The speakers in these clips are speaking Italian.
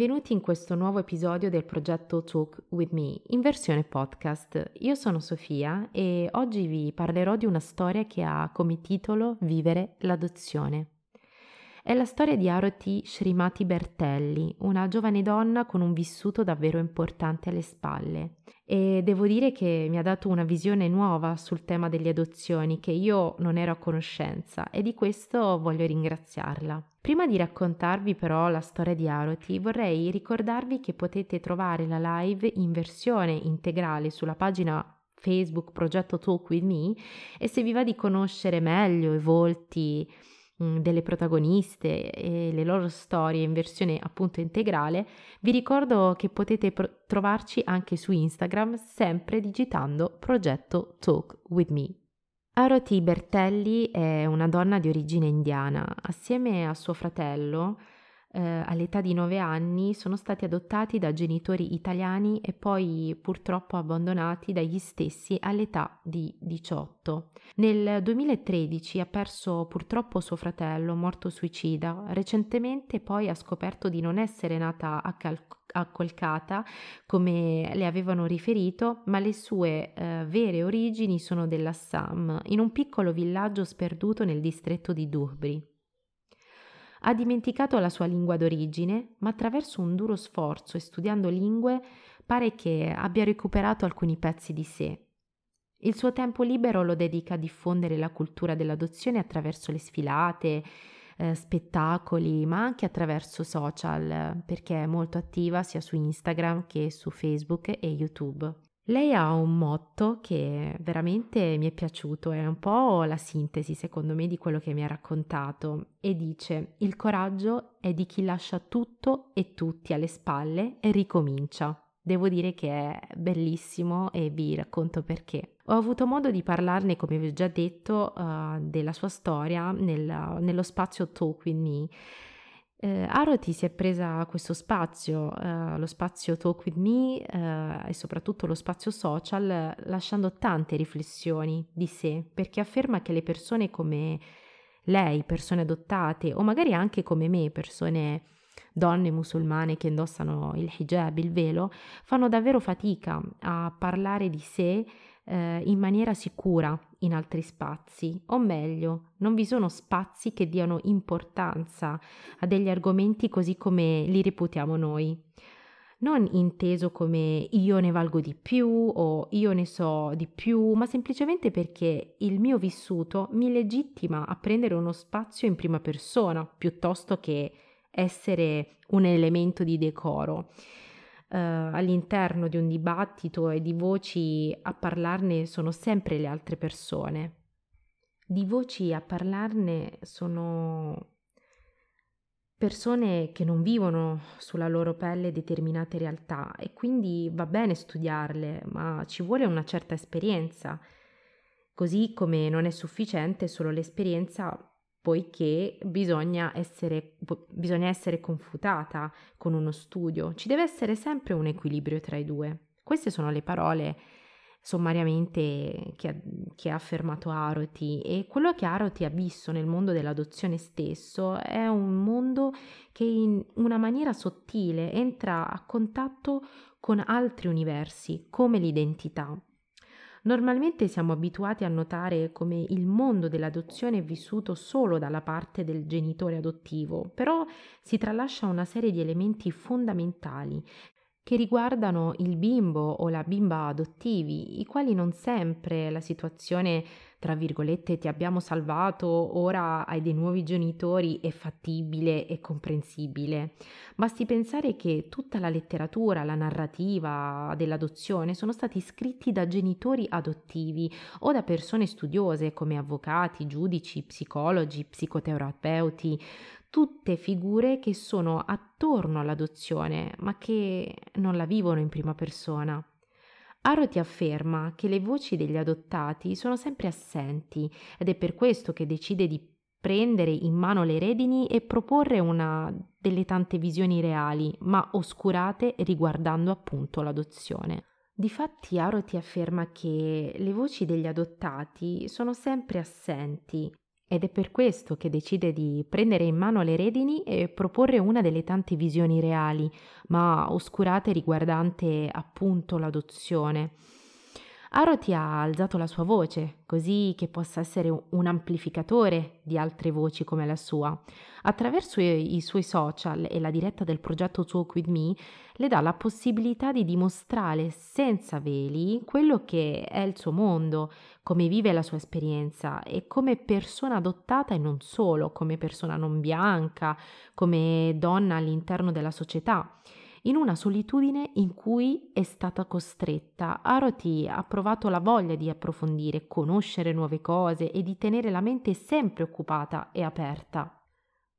benvenuti in questo nuovo episodio del progetto Talk with Me in versione podcast. Io sono Sofia e oggi vi parlerò di una storia che ha come titolo Vivere l'adozione. È la storia di Aroti Srimati Bertelli, una giovane donna con un vissuto davvero importante alle spalle. E devo dire che mi ha dato una visione nuova sul tema delle adozioni che io non ero a conoscenza e di questo voglio ringraziarla. Prima di raccontarvi però la storia di Aroti, vorrei ricordarvi che potete trovare la live in versione integrale sulla pagina Facebook Progetto Talk with Me e se vi va di conoscere meglio i volti delle protagoniste e le loro storie in versione appunto integrale, vi ricordo che potete pro- trovarci anche su Instagram sempre digitando progetto Talk with Me. Aroti Bertelli è una donna di origine indiana. Assieme a suo fratello eh, all'età di 9 anni sono stati adottati da genitori italiani e poi purtroppo abbandonati dagli stessi all'età di 18. Nel 2013 ha perso purtroppo suo fratello, morto suicida. Recentemente poi ha scoperto di non essere nata a, Cal- a Kolkata come le avevano riferito, ma le sue eh, vere origini sono dell'Assam, in un piccolo villaggio sperduto nel distretto di Dhubri. Ha dimenticato la sua lingua d'origine, ma attraverso un duro sforzo e studiando lingue pare che abbia recuperato alcuni pezzi di sé. Il suo tempo libero lo dedica a diffondere la cultura dell'adozione attraverso le sfilate, eh, spettacoli, ma anche attraverso social, perché è molto attiva sia su Instagram che su Facebook e YouTube. Lei ha un motto che veramente mi è piaciuto, è un po' la sintesi secondo me di quello che mi ha raccontato e dice il coraggio è di chi lascia tutto e tutti alle spalle e ricomincia. Devo dire che è bellissimo e vi racconto perché. Ho avuto modo di parlarne, come vi ho già detto, uh, della sua storia nel, nello spazio Talk With Me eh, Aroti si è presa questo spazio, eh, lo spazio Talk With Me eh, e soprattutto lo spazio social, lasciando tante riflessioni di sé, perché afferma che le persone come lei, persone adottate, o magari anche come me, persone donne musulmane che indossano il hijab, il velo, fanno davvero fatica a parlare di sé eh, in maniera sicura in altri spazi, o meglio, non vi sono spazi che diano importanza a degli argomenti così come li reputiamo noi. Non inteso come io ne valgo di più o io ne so di più, ma semplicemente perché il mio vissuto mi legittima a prendere uno spazio in prima persona piuttosto che essere un elemento di decoro eh, all'interno di un dibattito e di voci a parlarne sono sempre le altre persone. Di voci a parlarne sono persone che non vivono sulla loro pelle determinate realtà e quindi va bene studiarle, ma ci vuole una certa esperienza, così come non è sufficiente solo l'esperienza poiché bisogna essere, bisogna essere confutata con uno studio, ci deve essere sempre un equilibrio tra i due. Queste sono le parole sommariamente che ha, che ha affermato Aroti. E quello che Aroti ha visto nel mondo dell'adozione stesso è un mondo che in una maniera sottile entra a contatto con altri universi come l'identità Normalmente siamo abituati a notare come il mondo dell'adozione è vissuto solo dalla parte del genitore adottivo, però si tralascia una serie di elementi fondamentali che riguardano il bimbo o la bimba adottivi, i quali non sempre la situazione tra virgolette ti abbiamo salvato, ora hai dei nuovi genitori, è fattibile e comprensibile. Basti pensare che tutta la letteratura, la narrativa dell'adozione sono stati scritti da genitori adottivi o da persone studiose come avvocati, giudici, psicologi, psicoterapeuti, tutte figure che sono attorno all'adozione ma che non la vivono in prima persona. Aroti afferma che le voci degli adottati sono sempre assenti ed è per questo che decide di prendere in mano le redini e proporre una delle tante visioni reali, ma oscurate riguardando appunto l'adozione. Difatti Aroti afferma che le voci degli adottati sono sempre assenti ed è per questo che decide di prendere in mano le redini e proporre una delle tante visioni reali, ma oscurate riguardante appunto l'adozione. Aroti ha alzato la sua voce, così che possa essere un amplificatore di altre voci come la sua. Attraverso i, suoi social e la diretta del progetto Talk With Me, le dà la possibilità di dimostrare senza veli quello che è il suo mondo, come vive la sua esperienza e come persona adottata e non solo, come persona non bianca, come donna all'interno della società in una solitudine in cui è stata costretta. Aroti ha provato la voglia di approfondire, conoscere nuove cose e di tenere la mente sempre occupata e aperta.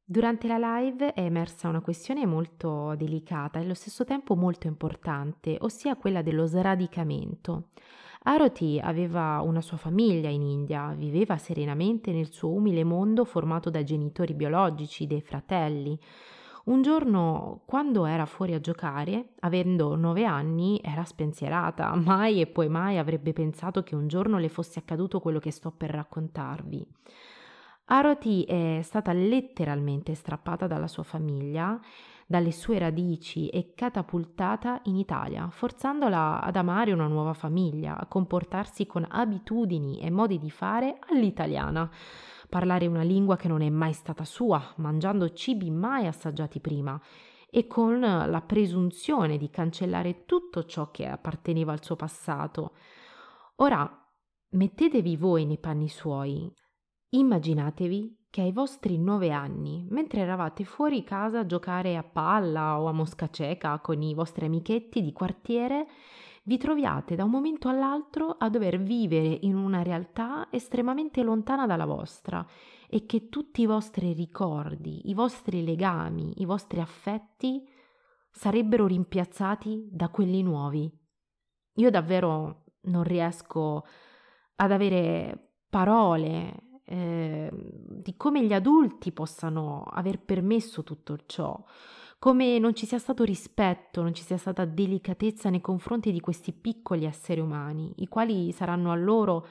Durante la live è emersa una questione molto delicata e allo stesso tempo molto importante, ossia quella dello sradicamento. Aroti aveva una sua famiglia in India, viveva serenamente nel suo umile mondo formato da genitori biologici, dei fratelli. Un giorno, quando era fuori a giocare, avendo nove anni, era spensierata. Mai e poi mai avrebbe pensato che un giorno le fosse accaduto quello che sto per raccontarvi. Aroti è stata letteralmente strappata dalla sua famiglia, dalle sue radici e catapultata in Italia, forzandola ad amare una nuova famiglia, a comportarsi con abitudini e modi di fare all'italiana parlare una lingua che non è mai stata sua, mangiando cibi mai assaggiati prima e con la presunzione di cancellare tutto ciò che apparteneva al suo passato. Ora, mettetevi voi nei panni suoi. Immaginatevi che ai vostri nove anni, mentre eravate fuori casa a giocare a palla o a mosca cieca con i vostri amichetti di quartiere, vi troviate da un momento all'altro a dover vivere in una realtà estremamente lontana dalla vostra e che tutti i vostri ricordi, i vostri legami, i vostri affetti sarebbero rimpiazzati da quelli nuovi. Io davvero non riesco ad avere parole eh, di come gli adulti possano aver permesso tutto ciò come non ci sia stato rispetto, non ci sia stata delicatezza nei confronti di questi piccoli esseri umani, i quali saranno a loro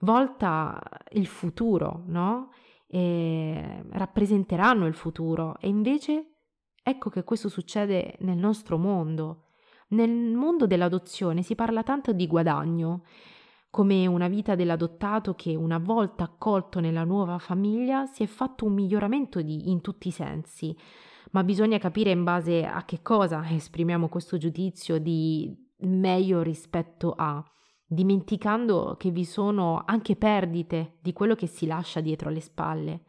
volta il futuro, no? E rappresenteranno il futuro. E invece ecco che questo succede nel nostro mondo. Nel mondo dell'adozione si parla tanto di guadagno, come una vita dell'adottato che una volta accolto nella nuova famiglia si è fatto un miglioramento di, in tutti i sensi ma bisogna capire in base a che cosa esprimiamo questo giudizio di meglio rispetto a, dimenticando che vi sono anche perdite di quello che si lascia dietro le spalle.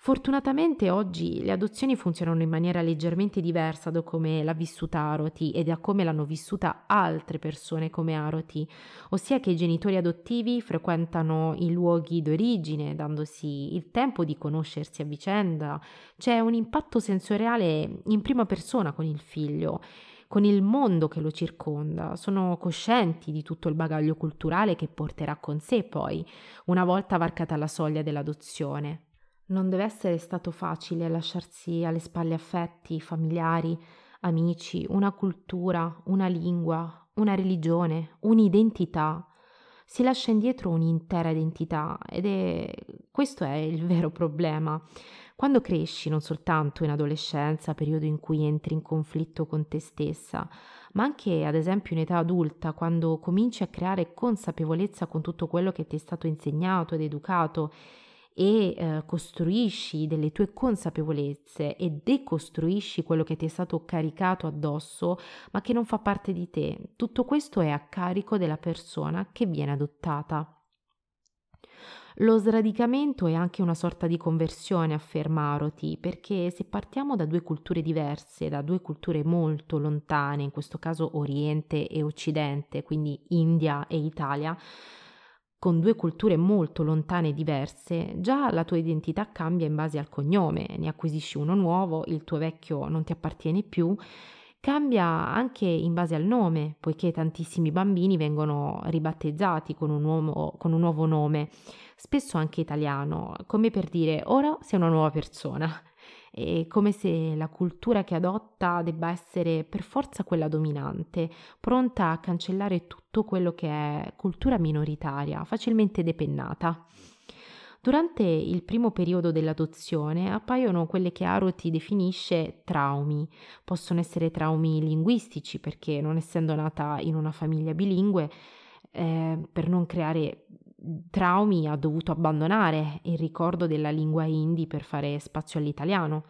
Fortunatamente oggi le adozioni funzionano in maniera leggermente diversa da come l'ha vissuta Aroti e da come l'hanno vissuta altre persone come Aroti, ossia che i genitori adottivi frequentano i luoghi d'origine, dandosi il tempo di conoscersi a vicenda, c'è un impatto sensoriale in prima persona con il figlio con il mondo che lo circonda, sono coscienti di tutto il bagaglio culturale che porterà con sé poi, una volta varcata la soglia dell'adozione. Non deve essere stato facile lasciarsi alle spalle affetti, familiari, amici, una cultura, una lingua, una religione, un'identità. Si lascia indietro un'intera identità ed è questo è il vero problema. Quando cresci, non soltanto in adolescenza, periodo in cui entri in conflitto con te stessa, ma anche ad esempio in età adulta, quando cominci a creare consapevolezza con tutto quello che ti è stato insegnato ed educato e eh, costruisci delle tue consapevolezze e decostruisci quello che ti è stato caricato addosso, ma che non fa parte di te. Tutto questo è a carico della persona che viene adottata. Lo sradicamento è anche una sorta di conversione, afferma Aroti, perché se partiamo da due culture diverse, da due culture molto lontane, in questo caso Oriente e Occidente, quindi India e Italia, con due culture molto lontane e diverse, già la tua identità cambia in base al cognome, ne acquisisci uno nuovo, il tuo vecchio non ti appartiene più, cambia anche in base al nome, poiché tantissimi bambini vengono ribattezzati con un, uomo, con un nuovo nome, spesso anche italiano, come per dire ora sei una nuova persona. È come se la cultura che adotta debba essere per forza quella dominante, pronta a cancellare tutto quello che è cultura minoritaria, facilmente depennata. Durante il primo periodo dell'adozione appaiono quelle che Aroti definisce traumi. Possono essere traumi linguistici perché non essendo nata in una famiglia bilingue, eh, per non creare traumi ha dovuto abbandonare il ricordo della lingua hindi per fare spazio all'italiano.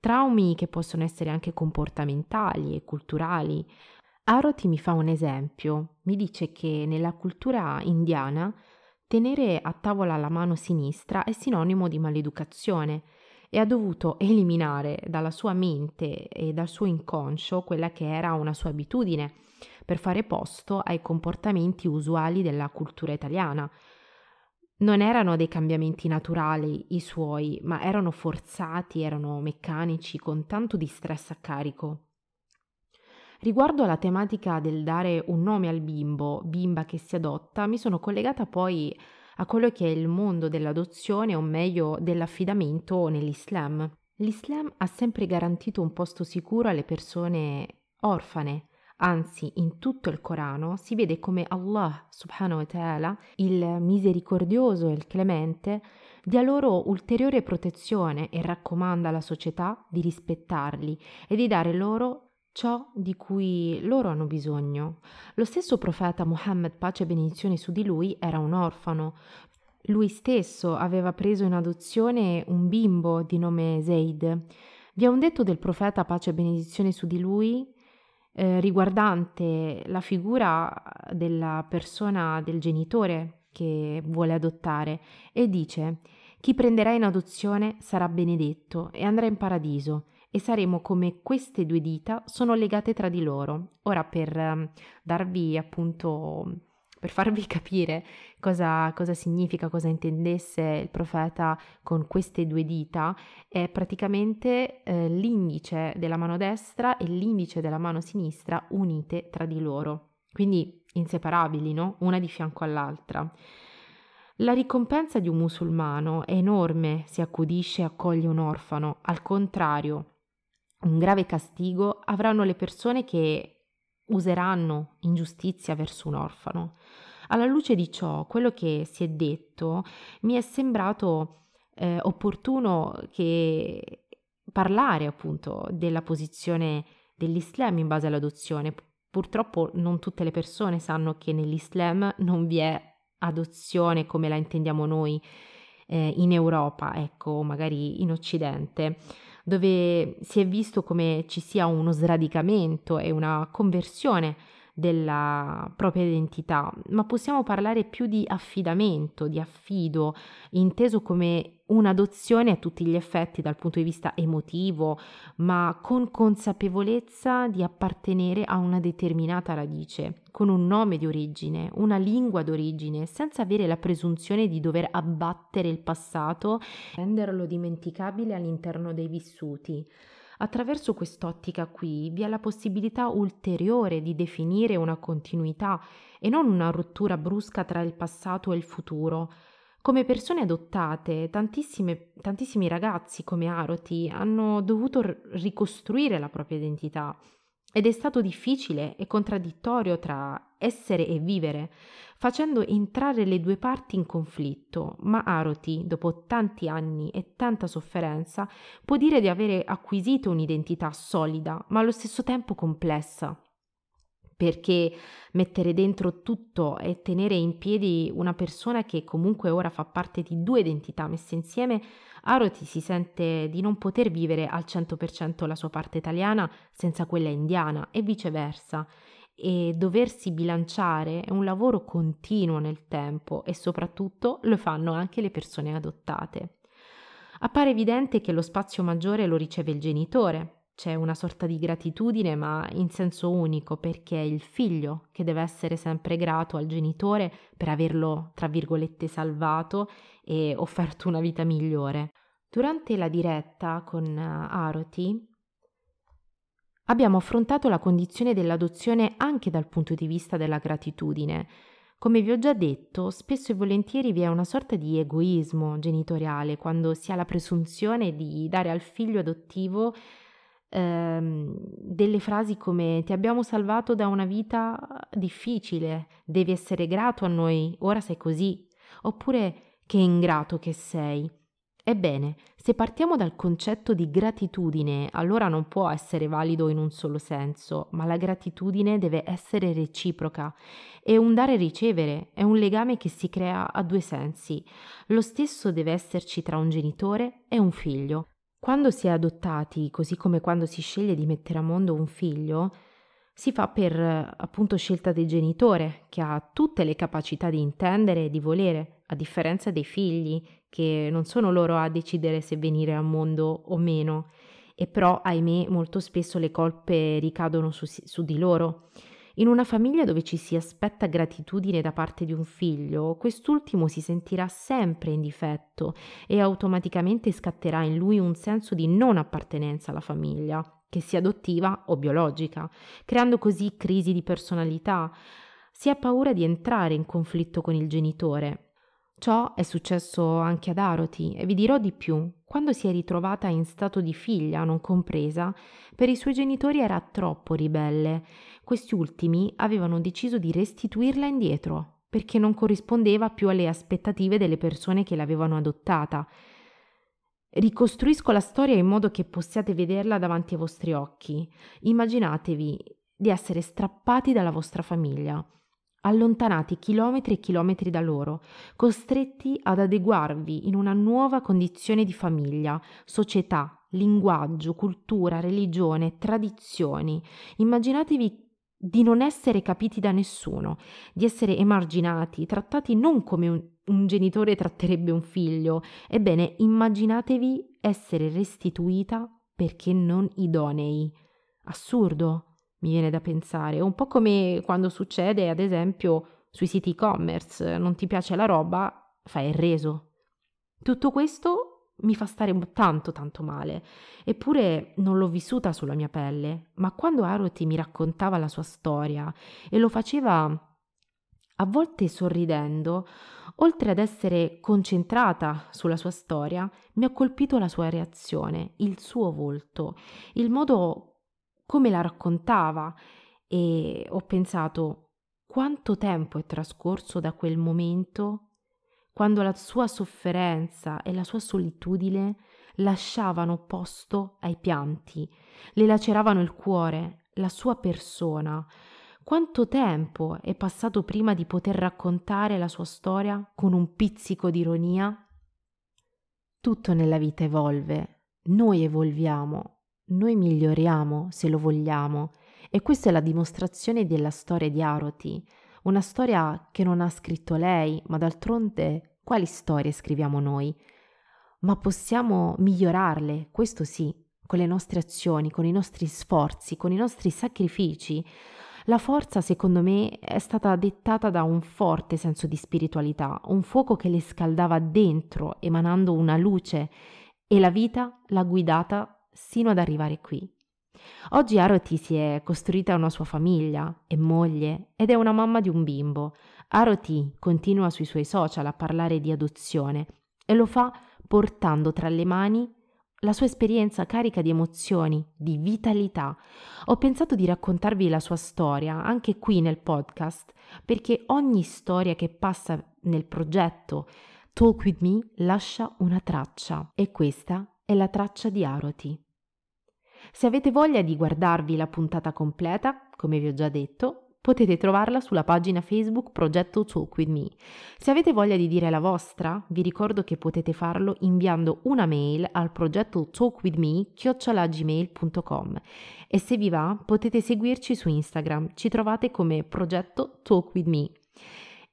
Traumi che possono essere anche comportamentali e culturali. Aroti mi fa un esempio, mi dice che nella cultura indiana tenere a tavola la mano sinistra è sinonimo di maleducazione e ha dovuto eliminare dalla sua mente e dal suo inconscio quella che era una sua abitudine per fare posto ai comportamenti usuali della cultura italiana. Non erano dei cambiamenti naturali i suoi, ma erano forzati, erano meccanici, con tanto di stress a carico. Riguardo alla tematica del dare un nome al bimbo, bimba che si adotta, mi sono collegata poi a quello che è il mondo dell'adozione o meglio dell'affidamento nell'Islam. L'Islam ha sempre garantito un posto sicuro alle persone orfane, Anzi, in tutto il Corano si vede come Allah subhanahu wa ta'ala, il misericordioso e il clemente, dia loro ulteriore protezione e raccomanda alla società di rispettarli e di dare loro ciò di cui loro hanno bisogno. Lo stesso profeta Muhammad, pace e benedizione su di lui, era un orfano. Lui stesso aveva preso in adozione un bimbo di nome Zaid. Vi è un detto del profeta, pace e benedizione su di lui, eh, riguardante la figura della persona, del genitore che vuole adottare e dice chi prenderà in adozione sarà benedetto e andrà in paradiso e saremo come queste due dita sono legate tra di loro. Ora per um, darvi appunto per farvi capire cosa, cosa, significa, cosa intendesse il profeta con queste due dita, è praticamente eh, l'indice della mano destra e l'indice della mano sinistra unite tra di loro, quindi inseparabili, no? Una di fianco all'altra. La ricompensa di un musulmano è enorme se accudisce e accoglie un orfano, al contrario, un grave castigo avranno le persone che useranno ingiustizia verso un orfano. Alla luce di ciò, quello che si è detto mi è sembrato eh, opportuno che parlare appunto della posizione dell'Islam in base all'adozione. Purtroppo non tutte le persone sanno che nell'Islam non vi è adozione come la intendiamo noi eh, in Europa, ecco, magari in Occidente dove si è visto come ci sia uno sradicamento e una conversione della propria identità, ma possiamo parlare più di affidamento, di affido, inteso come un'adozione a tutti gli effetti dal punto di vista emotivo, ma con consapevolezza di appartenere a una determinata radice, con un nome di origine, una lingua d'origine, senza avere la presunzione di dover abbattere il passato, renderlo dimenticabile all'interno dei vissuti. Attraverso quest'ottica qui vi è la possibilità ulteriore di definire una continuità e non una rottura brusca tra il passato e il futuro. Come persone adottate, tantissimi ragazzi come Aroti hanno dovuto ricostruire la propria identità ed è stato difficile e contraddittorio tra essere e vivere, facendo entrare le due parti in conflitto, ma Aroti, dopo tanti anni e tanta sofferenza, può dire di avere acquisito un'identità solida, ma allo stesso tempo complessa perché mettere dentro tutto e tenere in piedi una persona che comunque ora fa parte di due identità messe insieme, Aroti si sente di non poter vivere al 100% la sua parte italiana senza quella indiana e viceversa e doversi bilanciare è un lavoro continuo nel tempo e soprattutto lo fanno anche le persone adottate. Appare evidente che lo spazio maggiore lo riceve il genitore, c'è una sorta di gratitudine, ma in senso unico, perché è il figlio che deve essere sempre grato al genitore per averlo, tra virgolette, salvato e offerto una vita migliore. Durante la diretta con eh, Aroti abbiamo affrontato la condizione dell'adozione anche dal punto di vista della gratitudine. Come vi ho già detto, spesso e volentieri vi è una sorta di egoismo genitoriale quando si ha la presunzione di dare al figlio adottivo ehm, delle frasi come ti abbiamo salvato da una vita difficile, devi essere grato a noi, ora sei così, oppure che ingrato che sei. Ebbene, se partiamo dal concetto di gratitudine, allora non può essere valido in un solo senso, ma la gratitudine deve essere reciproca. È un dare e ricevere, è un legame che si crea a due sensi. Lo stesso deve esserci tra un genitore e un figlio. Quando si è adottati, così come quando si sceglie di mettere a mondo un figlio, si fa per appunto scelta del genitore, che ha tutte le capacità di intendere e di volere, a differenza dei figli, che non sono loro a decidere se venire al mondo o meno, e però, ahimè, molto spesso le colpe ricadono su, su di loro. In una famiglia dove ci si aspetta gratitudine da parte di un figlio, quest'ultimo si sentirà sempre in difetto e automaticamente scatterà in lui un senso di non appartenenza alla famiglia, che sia adottiva o biologica, creando così crisi di personalità. Si ha paura di entrare in conflitto con il genitore. Ciò è successo anche ad Aroti e vi dirò di più. Quando si è ritrovata in stato di figlia non compresa, per i suoi genitori era troppo ribelle. Questi ultimi avevano deciso di restituirla indietro perché non corrispondeva più alle aspettative delle persone che l'avevano adottata Ricostruisco la storia in modo che possiate vederla davanti ai vostri occhi. Immaginatevi di essere strappati dalla vostra famiglia, allontanati chilometri e chilometri da loro, costretti ad adeguarvi in una nuova condizione di famiglia, società, linguaggio, cultura, religione, tradizioni. Immaginatevi di non essere capiti da nessuno, di essere emarginati, trattati non come un, un genitore tratterebbe un figlio. Ebbene, immaginatevi essere restituita perché non idonei. Assurdo, mi viene da pensare, un po' come quando succede, ad esempio, sui siti e-commerce, non ti piace la roba, fai il reso. Tutto questo mi fa stare tanto tanto male. Eppure non l'ho vissuta sulla mia pelle, ma quando Aroti mi raccontava la sua storia e lo faceva a volte sorridendo, oltre ad essere concentrata sulla sua storia, mi ha colpito la sua reazione, il suo volto, il modo come la raccontava e ho pensato quanto tempo è trascorso da quel momento quando la sua sofferenza e la sua solitudine lasciavano posto ai pianti, le laceravano il cuore, la sua persona. Quanto tempo è passato prima di poter raccontare la sua storia con un pizzico di ironia? Tutto nella vita evolve, noi evolviamo, noi miglioriamo se lo vogliamo e questa è la dimostrazione della storia di Aroti, una storia che non ha scritto lei, ma d'altronde quali storie scriviamo noi? Ma possiamo migliorarle, questo sì, con le nostre azioni, con i nostri sforzi, con i nostri sacrifici. La forza, secondo me, è stata dettata da un forte senso di spiritualità, un fuoco che le scaldava dentro, emanando una luce, e la vita l'ha guidata sino ad arrivare qui. Oggi Aroti si è costruita una sua famiglia, è moglie ed è una mamma di un bimbo. Aroti continua sui suoi social a parlare di adozione e lo fa portando tra le mani la sua esperienza carica di emozioni, di vitalità. Ho pensato di raccontarvi la sua storia anche qui nel podcast, perché ogni storia che passa nel progetto Talk with Me lascia una traccia e questa è la traccia di Aroti. Se avete voglia di guardarvi la puntata completa, come vi ho già detto, potete trovarla sulla pagina Facebook Progetto Talk With Me. Se avete voglia di dire la vostra, vi ricordo che potete farlo inviando una mail al progetto talkwithme-gmail.com e se vi va potete seguirci su Instagram, ci trovate come Progetto Talk With Me.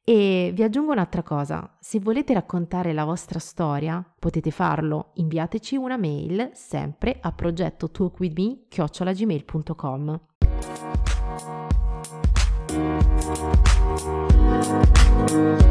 E vi aggiungo un'altra cosa, se volete raccontare la vostra storia potete farlo, inviateci una mail sempre a progetto talkwithme.gmail.com Thank